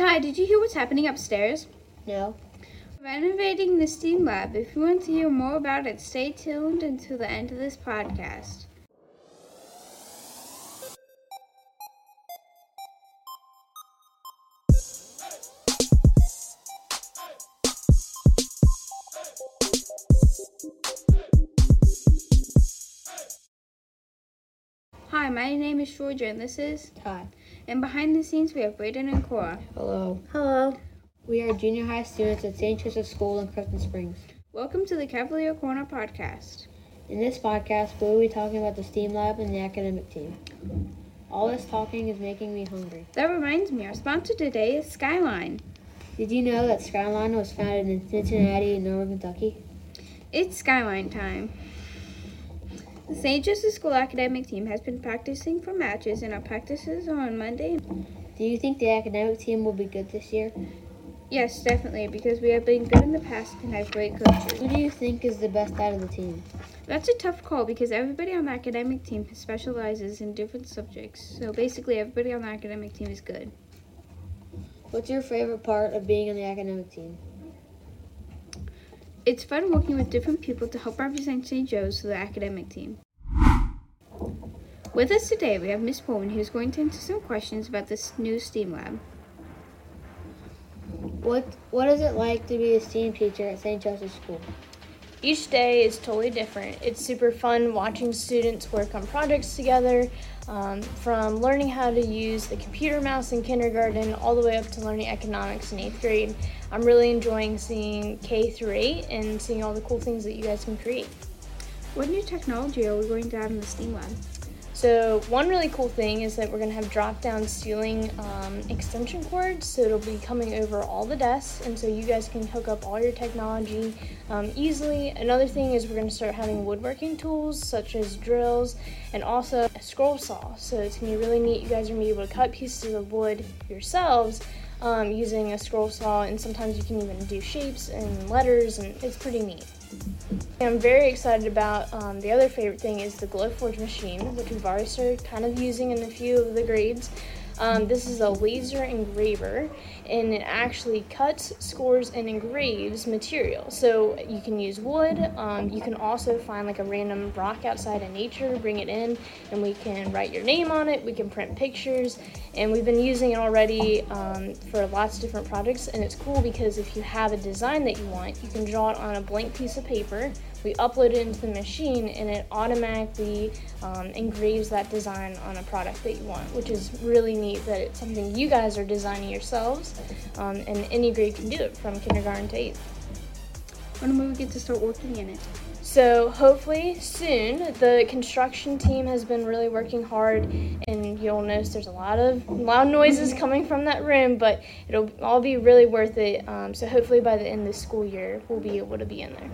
Ty, did you hear what's happening upstairs? No. Renovating the STEAM lab. If you want to hear more about it, stay tuned until the end of this podcast. My name is Georgia and this is Ty. and behind the scenes we have Braden and Cora. Hello. Hello. We are junior high students at St. Joseph School in Crescent Springs. Welcome to the Cavalier Corner podcast. In this podcast, we will be talking about the STEAM lab and the academic team. All this talking is making me hungry. That reminds me, our sponsor today is Skyline. Did you know that Skyline was founded in Cincinnati, Northern Kentucky? It's Skyline time. The St. Joseph School academic team has been practicing for matches, and our practices are on Monday. Do you think the academic team will be good this year? Yes, definitely, because we have been good in the past and have great coaches. Who do you think is the best out of the team? That's a tough call because everybody on the academic team specializes in different subjects. So basically, everybody on the academic team is good. What's your favorite part of being on the academic team? It's fun working with different people to help represent St. Joe's to the academic team. With us today, we have Miss Pullman, who's going to answer some questions about this new STEAM lab. What What is it like to be a STEAM teacher at St. Joseph's School? Each day is totally different. It's super fun watching students work on projects together, um, from learning how to use the computer mouse in kindergarten all the way up to learning economics in eighth grade. I'm really enjoying seeing K through 8 and seeing all the cool things that you guys can create. What new technology are we going to have in the STEAM lab? So one really cool thing is that we're to have drop-down ceiling um, extension cords. So it'll be coming over all the desks, and so you guys can hook up all your technology um, easily. Another thing is we're to start having woodworking tools such as drills and also a scroll saw. So it's to be really neat. You guys are to be able to cut pieces of wood yourselves um, using a scroll saw, and sometimes you can even do shapes and letters, and it's pretty neat. I'm very excited about um, the other favorite thing is the Glowforge machine, which we've already started kind of using in a few of the grades. Um, this is a laser engraver and it actually cuts, scores, and engraves material. So you can use wood. Um, you can also find like a random rock outside in nature, bring it in, and we can write your name on it. We can print pictures, and we've been using it already um, for lots of different projects. And it's cool because if you have a design that you want, you can draw it on a blank piece of paper we upload it into the machine and it automatically um, engraves that design on a product that you want, which is really neat that it's something you guys are designing yourselves um, and any grade can do it from kindergarten to eighth. When will we get to start working in it? So hopefully soon. The construction team has been really working hard, and you'll notice there's a lot of loud noises coming from that room, but it'll all be really worth it. Um, so hopefully by the end of the school year, we'll be able to be in there.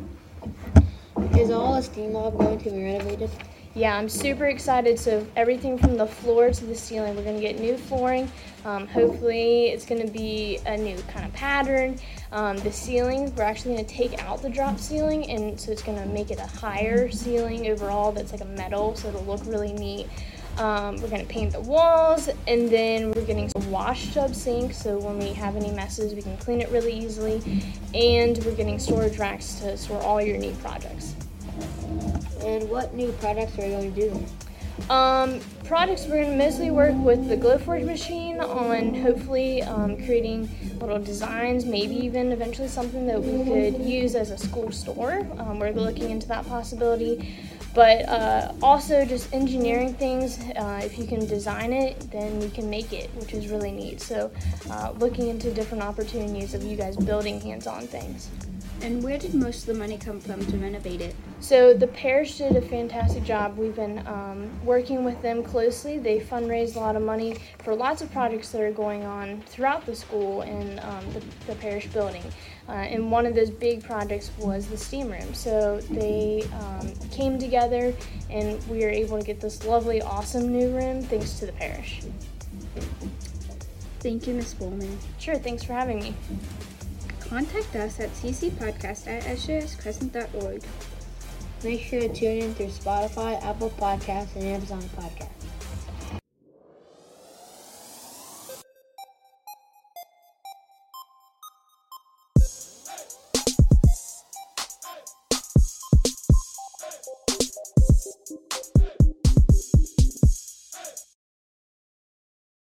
Is all the STEAM lab going to be renovated? Yeah, I'm super excited. So everything from the floor to the ceiling, we're gonna get new flooring. Um, hopefully, it's gonna be a new kind of pattern. Um, the ceiling, we're actually gonna take out the drop ceiling, and so it's gonna make it a higher ceiling overall. That's like a metal, so it'll look really neat. Um, we're gonna paint the walls, and then we're getting a wash tub sink, so when we have any messes, we can clean it really easily. And we're getting storage racks to store all your neat projects. And what new products are you going to do? Um, projects we're going to mostly work with the Glowforge machine on hopefully um, creating little designs, maybe even eventually something that we could use as a school store. Um, we're looking into that possibility. But uh, also just engineering things. Uh, if you can design it, then you can make it, which is really neat. So, uh, looking into different opportunities of you guys building hands-on things. And where did most of the money come from to renovate it? So the parish did a fantastic job. We've been um, working with them closely. They fundraised a lot of money for lots of projects that are going on throughout the school and um, the, the, parish building. Uh, and one of those big projects was the steam room. So they um, came together and we were able to get this lovely, awesome new room thanks to the parish. Thank you, Ms. Bowman. Sure, thanks for having me. Contact us at ccpodcast at sjscrescent.org. Make sure to tune in through Spotify, Apple Podcasts, and Amazon Podcasts.